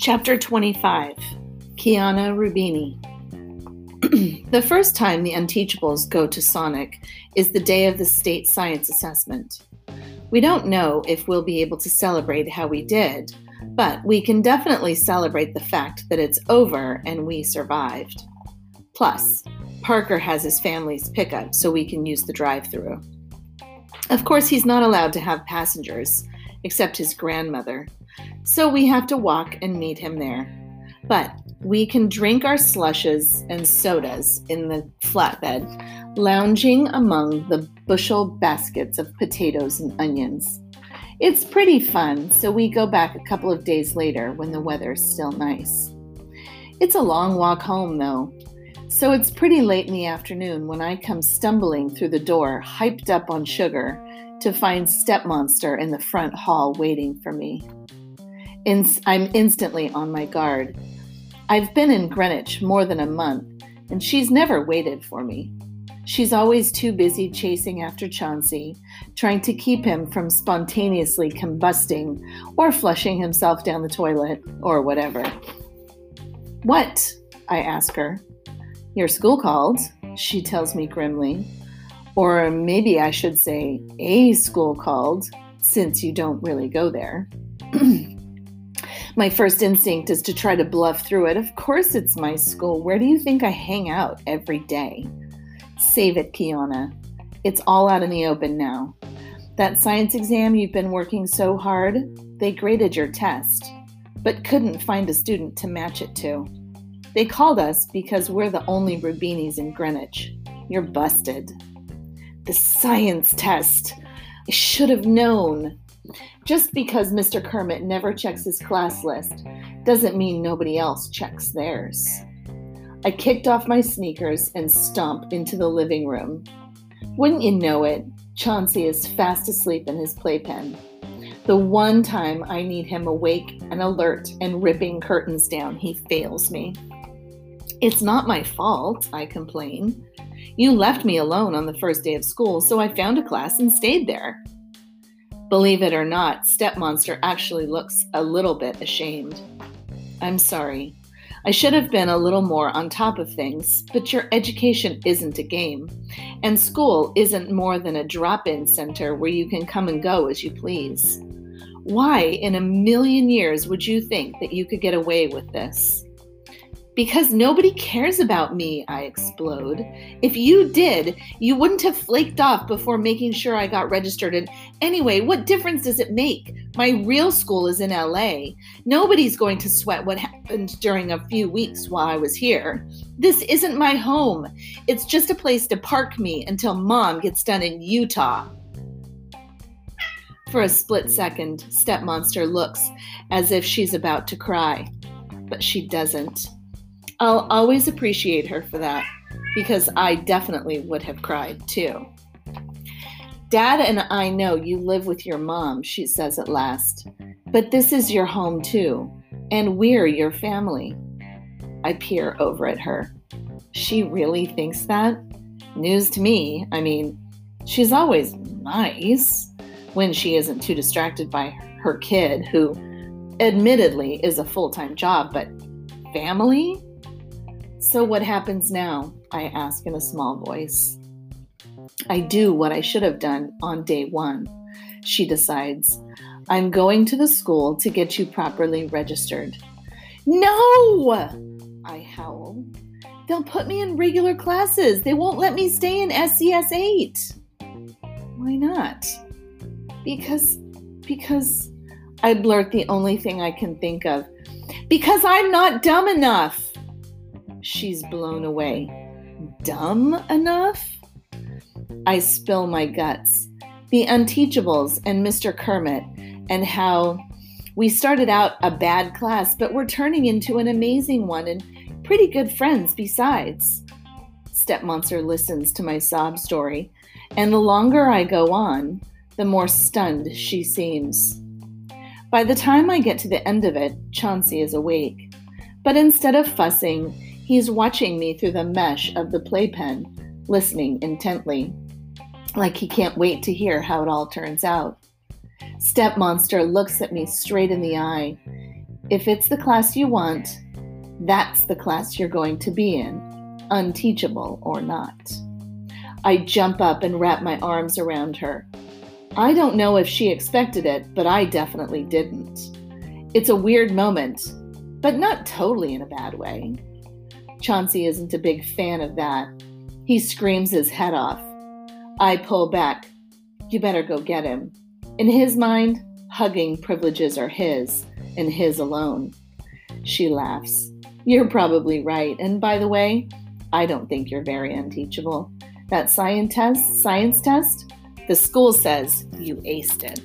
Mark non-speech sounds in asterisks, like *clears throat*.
Chapter 25 Kiana Rubinio. *clears throat* the first time the Unteachables go to Sonic is the day of the state science assessment. We don't know if we'll be able to celebrate how we did, but we can definitely celebrate the fact that it's over and we survived. Plus, Parker has his family's pickup so we can use the drive through. Of course, he's not allowed to have passengers, except his grandmother, so we have to walk and meet him there. But we can drink our slushes and sodas in the flatbed, lounging among the bushel baskets of potatoes and onions. It's pretty fun, so we go back a couple of days later when the weather's still nice. It's a long walk home, though, so it's pretty late in the afternoon when I come stumbling through the door, hyped up on sugar, to find Step Monster in the front hall waiting for me. In- I'm instantly on my guard. I've been in Greenwich more than a month, and she's never waited for me. She's always too busy chasing after Chauncey, trying to keep him from spontaneously combusting or flushing himself down the toilet or whatever. What? I ask her. Your school called, she tells me grimly. Or maybe I should say, a school called, since you don't really go there. *clears throat* my first instinct is to try to bluff through it. Of course, it's my school. Where do you think I hang out every day? Save it, Kiana. It's all out in the open now. That science exam you've been working so hard, they graded your test, but couldn't find a student to match it to. They called us because we're the only Rubinios in Greenwich. You're busted. The science test. I should have known. Just because Mr. Kermit never checks his class list doesn't mean nobody else checks theirs. I kicked off my sneakers and stomped into the living room. Wouldn't you know it, Chauncey is fast asleep in his playpen. The one time I need him awake and alert and ripping curtains down, he fails me. It's not my fault, I complain. You left me alone on the first day of school, so I found a class and stayed there. Believe it or not, Stepmonster actually looks a little bit ashamed. I'm sorry. I should have been a little more on top of things, but your education isn't a game, and school isn't more than a drop in center where you can come and go as you please. Why in a million years would you think that you could get away with this? Because nobody cares about me, I explode. If you did, you wouldn't have flaked off before making sure I got registered. And anyway, what difference does it make? My real school is in LA. Nobody's going to sweat what happened during a few weeks while I was here. This isn't my home. It's just a place to park me until mom gets done in Utah. For a split second, Step Monster looks as if she's about to cry, but she doesn't. I'll always appreciate her for that because I definitely would have cried too. Dad and I know you live with your mom, she says at last, but this is your home too, and we're your family. I peer over at her. She really thinks that? News to me. I mean, she's always nice when she isn't too distracted by her kid, who admittedly is a full time job, but family? So, what happens now? I ask in a small voice. I do what I should have done on day one. She decides. I'm going to the school to get you properly registered. No! I howl. They'll put me in regular classes. They won't let me stay in SCS 8. Why not? Because, because I blurt the only thing I can think of. Because I'm not dumb enough she's blown away. Dumb enough? I spill my guts. The Unteachables and Mr. Kermit, and how we started out a bad class, but we're turning into an amazing one and pretty good friends besides. Stepmonster listens to my sob story, and the longer I go on, the more stunned she seems. By the time I get to the end of it, Chauncey is awake. But instead of fussing, He's watching me through the mesh of the playpen, listening intently, like he can't wait to hear how it all turns out. Step Monster looks at me straight in the eye. If it's the class you want, that's the class you're going to be in, unteachable or not. I jump up and wrap my arms around her. I don't know if she expected it, but I definitely didn't. It's a weird moment, but not totally in a bad way. Chauncey isn't a big fan of that. He screams his head off. I pull back. You better go get him. In his mind, hugging privileges are his, and his alone. She laughs. You're probably right. And by the way, I don't think you're very unteachable. That science test, science test, the school says you aced it.